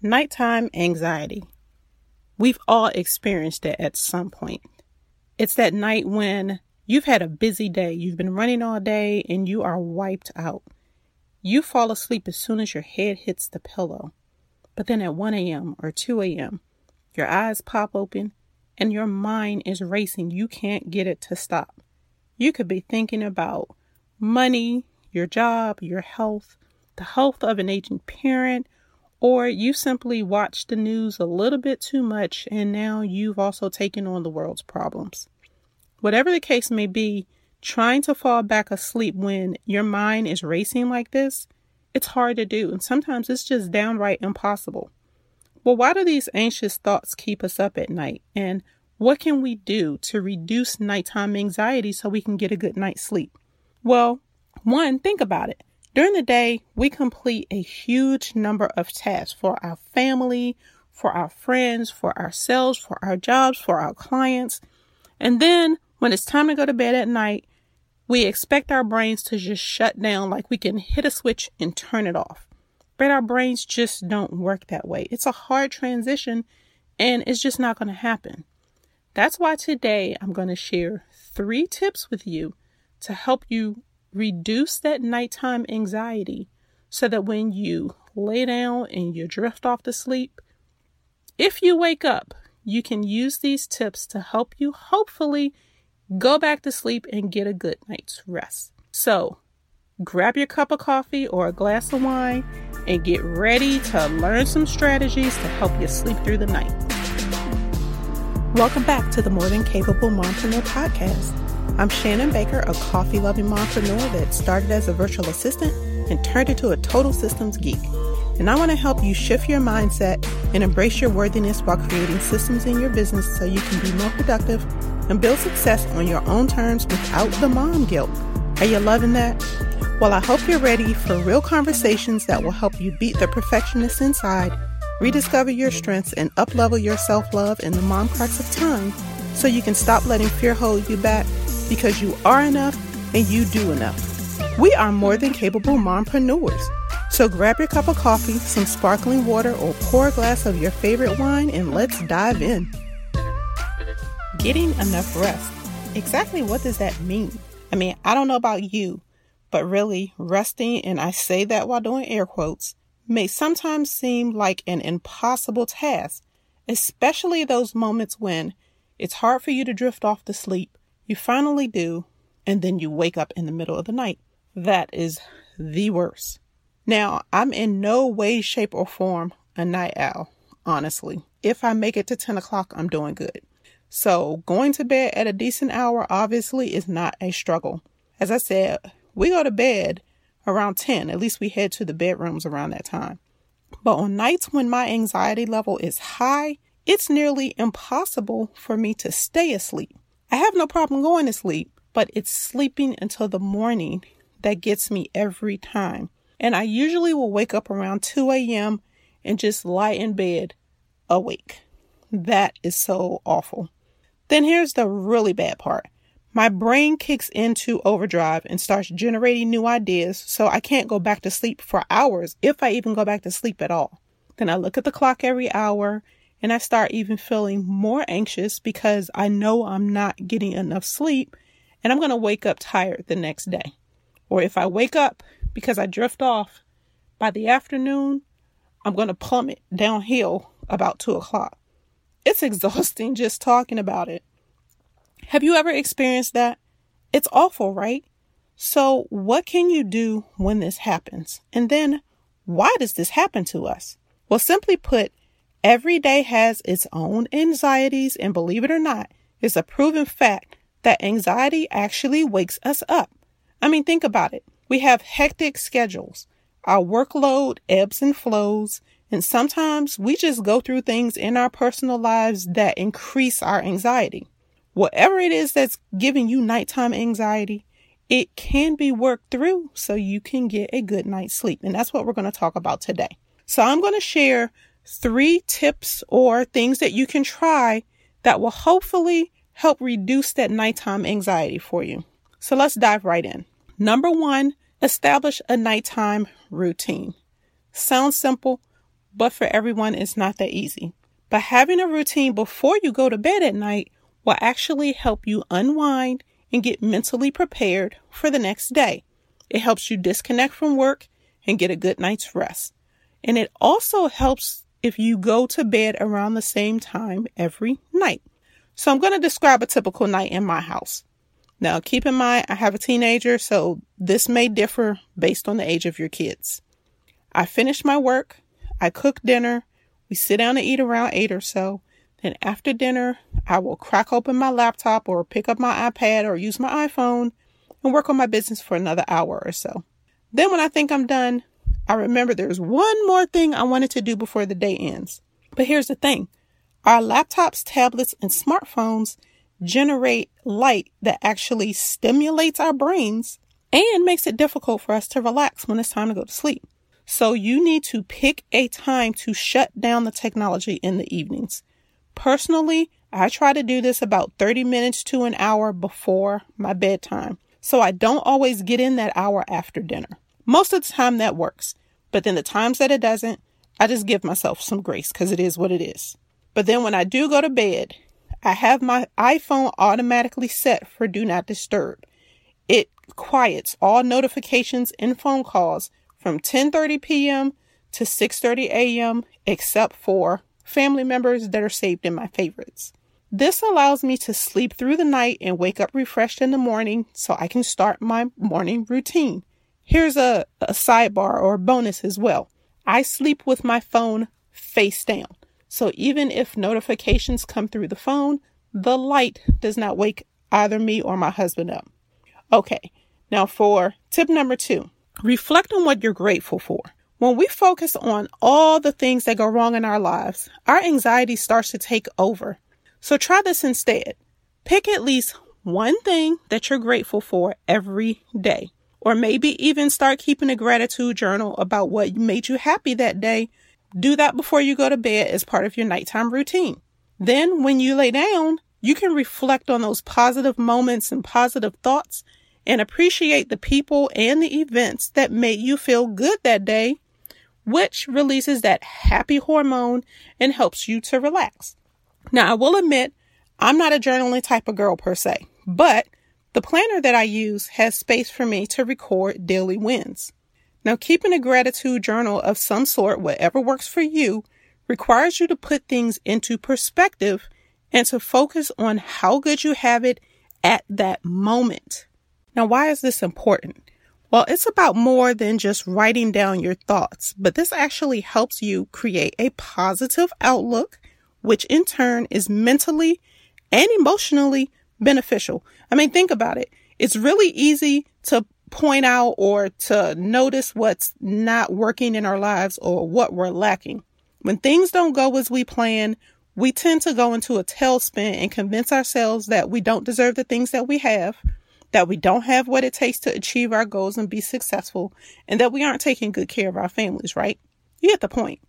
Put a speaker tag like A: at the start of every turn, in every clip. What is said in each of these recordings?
A: Nighttime anxiety. We've all experienced it at some point. It's that night when you've had a busy day, you've been running all day, and you are wiped out. You fall asleep as soon as your head hits the pillow. But then at 1 a.m. or 2 a.m., your eyes pop open and your mind is racing. You can't get it to stop. You could be thinking about money, your job, your health, the health of an aging parent, or you simply watched the news a little bit too much and now you've also taken on the world's problems. Whatever the case may be, trying to fall back asleep when your mind is racing like this, it's hard to do, and sometimes it's just downright impossible. Well, why do these anxious thoughts keep us up at night? And what can we do to reduce nighttime anxiety so we can get a good night's sleep? Well, one, think about it. During the day, we complete a huge number of tasks for our family, for our friends, for ourselves, for our jobs, for our clients. And then when it's time to go to bed at night, we expect our brains to just shut down like we can hit a switch and turn it off. But our brains just don't work that way. It's a hard transition and it's just not going to happen. That's why today I'm going to share three tips with you to help you reduce that nighttime anxiety so that when you lay down and you drift off to sleep, if you wake up, you can use these tips to help you hopefully go back to sleep and get a good night's rest. So, grab your cup of coffee or a glass of wine and get ready to learn some strategies to help you sleep through the night. Welcome back to the More Than Capable Mompreneur podcast. I'm Shannon Baker, a coffee loving mompreneur that started as a virtual assistant and turned into a total systems geek. And I want to help you shift your mindset and embrace your worthiness while creating systems in your business so you can be more productive and build success on your own terms without the mom guilt. Are you loving that? Well, I hope you're ready for real conversations that will help you beat the perfectionist inside, rediscover your mm-hmm. strengths, and uplevel your self love in the mom cracks of time so you can stop letting fear hold you back because you are enough and you do enough. We are more than capable mompreneurs. So grab your cup of coffee, some sparkling water, or pour a glass of your favorite wine and let's dive in. Getting enough rest. Exactly what does that mean? I mean, I don't know about you, but really, resting, and I say that while doing air quotes, may sometimes seem like an impossible task, especially those moments when it's hard for you to drift off to sleep you finally do, and then you wake up in the middle of the night. That is the worst. Now, I'm in no way, shape, or form a night owl, honestly. If I make it to 10 o'clock, I'm doing good. So, going to bed at a decent hour obviously is not a struggle. As I said, we go to bed around 10, at least we head to the bedrooms around that time. But on nights when my anxiety level is high, it's nearly impossible for me to stay asleep. I have no problem going to sleep, but it's sleeping until the morning that gets me every time. And I usually will wake up around 2 a.m. and just lie in bed awake. That is so awful. Then here's the really bad part. My brain kicks into overdrive and starts generating new ideas, so I can't go back to sleep for hours if I even go back to sleep at all. Then I look at the clock every hour and I start even feeling more anxious because I know I'm not getting enough sleep and I'm going to wake up tired the next day. Or if I wake up because I drift off by the afternoon, I'm going to plummet downhill about two o'clock. It's exhausting just talking about it. Have you ever experienced that? It's awful, right? So, what can you do when this happens? And then, why does this happen to us? Well, simply put, Every day has its own anxieties, and believe it or not, it's a proven fact that anxiety actually wakes us up. I mean, think about it. We have hectic schedules. Our workload ebbs and flows, and sometimes we just go through things in our personal lives that increase our anxiety. Whatever it is that's giving you nighttime anxiety, it can be worked through so you can get a good night's sleep. And that's what we're going to talk about today. So I'm going to share three tips or things that you can try that will hopefully help reduce that nighttime anxiety for you. So let's dive right in. Number one, establish a nighttime routine. Sounds simple, but for everyone, it's not that easy. But having a routine before you go to bed at night will actually help you unwind and get mentally prepared for the next day. It helps you disconnect from work and get a good night's rest. And it also helps if you go to bed around the same time every night. So I'm going to describe a typical night in my house. Now, keep in mind, I have a teenager, so this may differ based on the age of your kids. I finish my work, I cook dinner, we sit down to eat around 8 or so. Then, after dinner, I will crack open my laptop or pick up my iPad or use my iPhone and work on my business for another hour or so. Then, when I think I'm done, I remember there's one more thing I wanted to do before the day ends. But here's the thing our laptops, tablets, and smartphones generate light that actually stimulates our brains and makes it difficult for us to relax when it's time to go to sleep. So you need to pick a time to shut down the technology in the evenings. Personally, I try to do this about 30 minutes to an hour before my bedtime. So I don't always get in that hour after dinner. Most of the time that works, but then the times that it doesn't, I just give myself some grace because it is what it is. But then when I do go to bed, I have my iPhone automatically set for do not disturb. It quiets all notifications and phone calls from 10:30 p.m. to 6:30 a.m. except for family members that are saved in my favorites. This allows me to sleep through the night and wake up refreshed in the morning so I can start my morning routine. Here's a, a sidebar or bonus as well. I sleep with my phone face down. So even if notifications come through the phone, the light does not wake either me or my husband up. Okay, now for tip number two reflect on what you're grateful for. When we focus on all the things that go wrong in our lives, our anxiety starts to take over. So try this instead. Pick at least one thing that you're grateful for every day. Or maybe even start keeping a gratitude journal about what made you happy that day. Do that before you go to bed as part of your nighttime routine. Then, when you lay down, you can reflect on those positive moments and positive thoughts and appreciate the people and the events that made you feel good that day, which releases that happy hormone and helps you to relax. Now, I will admit, I'm not a journaling type of girl per se, but the planner that I use has space for me to record daily wins. Now, keeping a gratitude journal of some sort, whatever works for you, requires you to put things into perspective and to focus on how good you have it at that moment. Now, why is this important? Well, it's about more than just writing down your thoughts, but this actually helps you create a positive outlook, which in turn is mentally and emotionally beneficial. I mean, think about it. It's really easy to point out or to notice what's not working in our lives or what we're lacking. When things don't go as we plan, we tend to go into a tailspin and convince ourselves that we don't deserve the things that we have, that we don't have what it takes to achieve our goals and be successful, and that we aren't taking good care of our families, right? You get the point.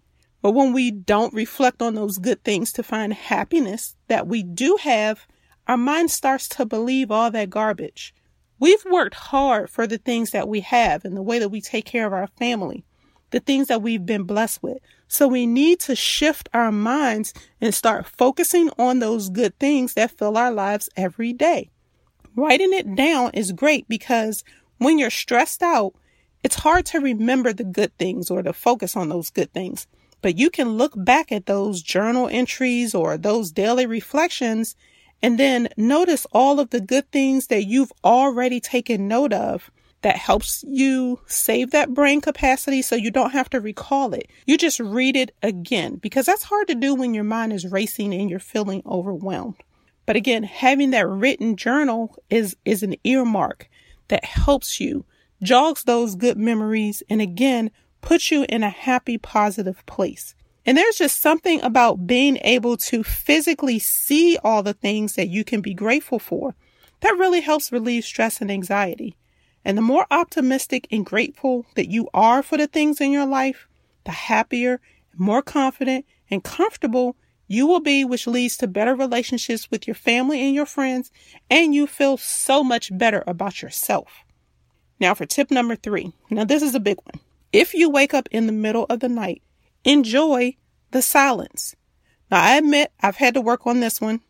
A: But when we don't reflect on those good things to find happiness that we do have, our mind starts to believe all that garbage. We've worked hard for the things that we have and the way that we take care of our family, the things that we've been blessed with. So we need to shift our minds and start focusing on those good things that fill our lives every day. Writing it down is great because when you're stressed out, it's hard to remember the good things or to focus on those good things. But you can look back at those journal entries or those daily reflections and then notice all of the good things that you've already taken note of that helps you save that brain capacity so you don't have to recall it. You just read it again because that's hard to do when your mind is racing and you're feeling overwhelmed. But again, having that written journal is, is an earmark that helps you, jogs those good memories, and again, puts you in a happy, positive place. And there's just something about being able to physically see all the things that you can be grateful for that really helps relieve stress and anxiety. And the more optimistic and grateful that you are for the things in your life, the happier, more confident, and comfortable you will be, which leads to better relationships with your family and your friends, and you feel so much better about yourself. Now, for tip number three. Now, this is a big one. If you wake up in the middle of the night enjoy the silence. Now, I admit I've had to work on this one.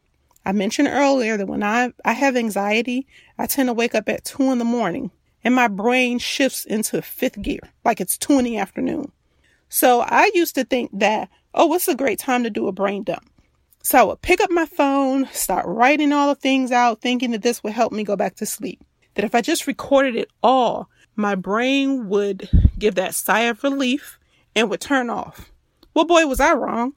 A: I mentioned earlier that when I, I have anxiety, I tend to wake up at two in the morning and my brain shifts into fifth gear, like it's two in the afternoon. So I used to think that, oh, what's a great time to do a brain dump? So I would pick up my phone, start writing all the things out, thinking that this would help me go back to sleep. That if I just recorded it all, my brain would give that sigh of relief and would turn off. Well, boy, was I wrong.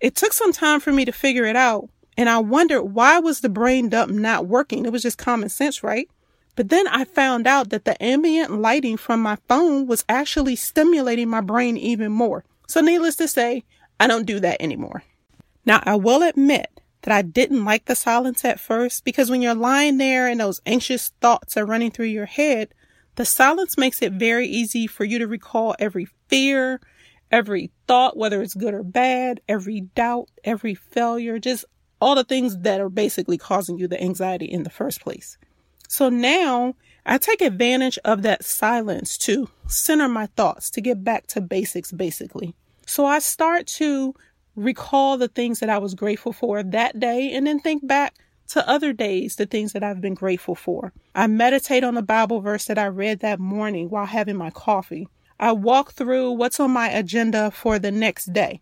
A: It took some time for me to figure it out, and I wondered why was the brain dump not working? It was just common sense, right? But then I found out that the ambient lighting from my phone was actually stimulating my brain even more. So needless to say, I don't do that anymore. Now, I will admit that I didn't like the silence at first because when you're lying there and those anxious thoughts are running through your head, the silence makes it very easy for you to recall every fear, every thought, whether it's good or bad, every doubt, every failure, just all the things that are basically causing you the anxiety in the first place. So now I take advantage of that silence to center my thoughts, to get back to basics, basically. So I start to recall the things that I was grateful for that day and then think back to other days, the things that I've been grateful for. I meditate on the Bible verse that I read that morning while having my coffee. I walk through what's on my agenda for the next day.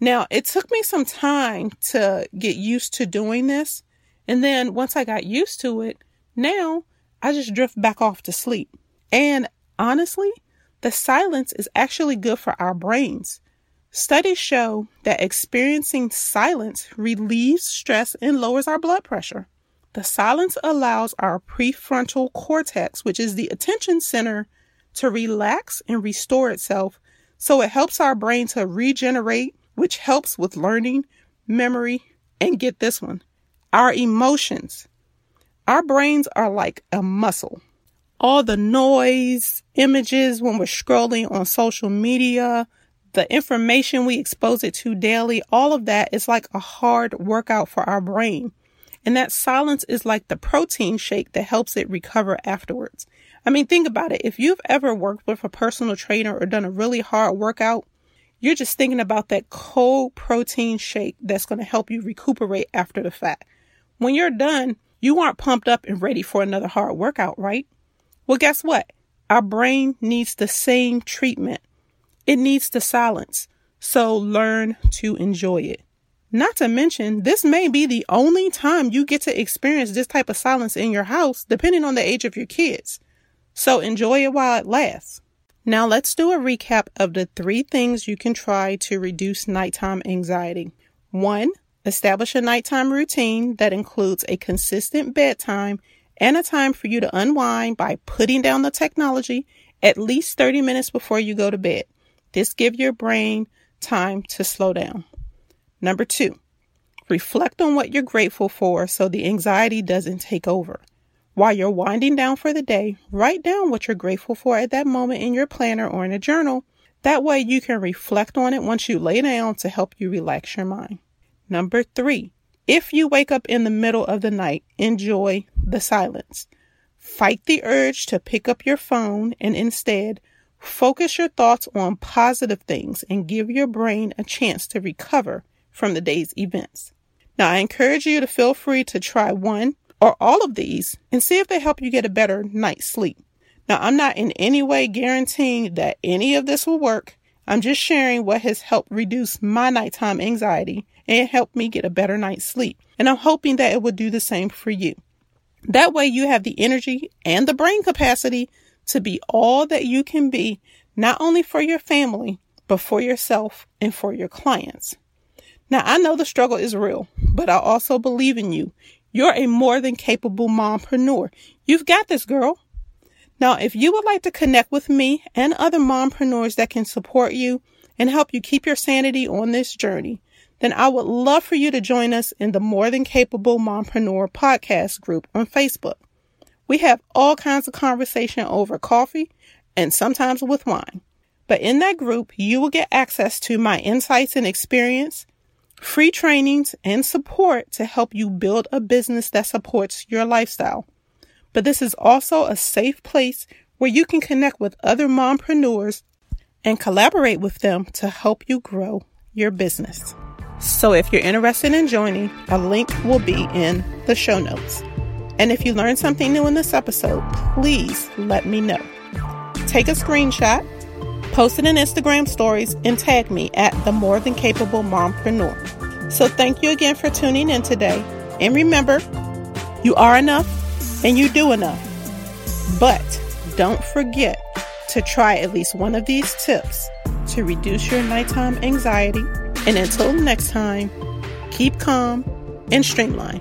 A: Now, it took me some time to get used to doing this. And then once I got used to it, now I just drift back off to sleep. And honestly, the silence is actually good for our brains. Studies show that experiencing silence relieves stress and lowers our blood pressure. The silence allows our prefrontal cortex, which is the attention center, to relax and restore itself. So it helps our brain to regenerate, which helps with learning, memory, and get this one, our emotions. Our brains are like a muscle. All the noise, images when we're scrolling on social media, the information we expose it to daily, all of that is like a hard workout for our brain. And that silence is like the protein shake that helps it recover afterwards. I mean, think about it. If you've ever worked with a personal trainer or done a really hard workout, you're just thinking about that cold protein shake that's going to help you recuperate after the fact. When you're done, you aren't pumped up and ready for another hard workout, right? Well, guess what? Our brain needs the same treatment. It needs the silence. So learn to enjoy it. Not to mention, this may be the only time you get to experience this type of silence in your house, depending on the age of your kids. So enjoy it while it lasts. Now let's do a recap of the three things you can try to reduce nighttime anxiety. One, establish a nighttime routine that includes a consistent bedtime and a time for you to unwind by putting down the technology at least 30 minutes before you go to bed. This give your brain time to slow down. Number two, reflect on what you're grateful for so the anxiety doesn't take over. While you're winding down for the day, write down what you're grateful for at that moment in your planner or in a journal. That way you can reflect on it once you lay down to help you relax your mind. Number three, if you wake up in the middle of the night, enjoy the silence. Fight the urge to pick up your phone and instead Focus your thoughts on positive things and give your brain a chance to recover from the day's events. Now, I encourage you to feel free to try one or all of these and see if they help you get a better night's sleep. Now, I'm not in any way guaranteeing that any of this will work. I'm just sharing what has helped reduce my nighttime anxiety and helped me get a better night's sleep. And I'm hoping that it will do the same for you. That way you have the energy and the brain capacity to be all that you can be, not only for your family, but for yourself and for your clients. Now, I know the struggle is real, but I also believe in you. You're a more than capable mompreneur. You've got this, girl. Now, if you would like to connect with me and other mompreneurs that can support you and help you keep your sanity on this journey, then I would love for you to join us in the More Than Capable Mompreneur podcast group on Facebook. We have all kinds of conversation over coffee and sometimes with wine. But in that group, you will get access to my insights and experience, free trainings, and support to help you build a business that supports your lifestyle. But this is also a safe place where you can connect with other mompreneurs and collaborate with them to help you grow your business. So if you're interested in joining, a link will be in the show notes. And if you learned something new in this episode, please let me know. Take a screenshot, post it in Instagram stories, and tag me at the More Than Capable Mompreneur. So thank you again for tuning in today. And remember, you are enough and you do enough. But don't forget to try at least one of these tips to reduce your nighttime anxiety. And until next time, keep calm and streamline.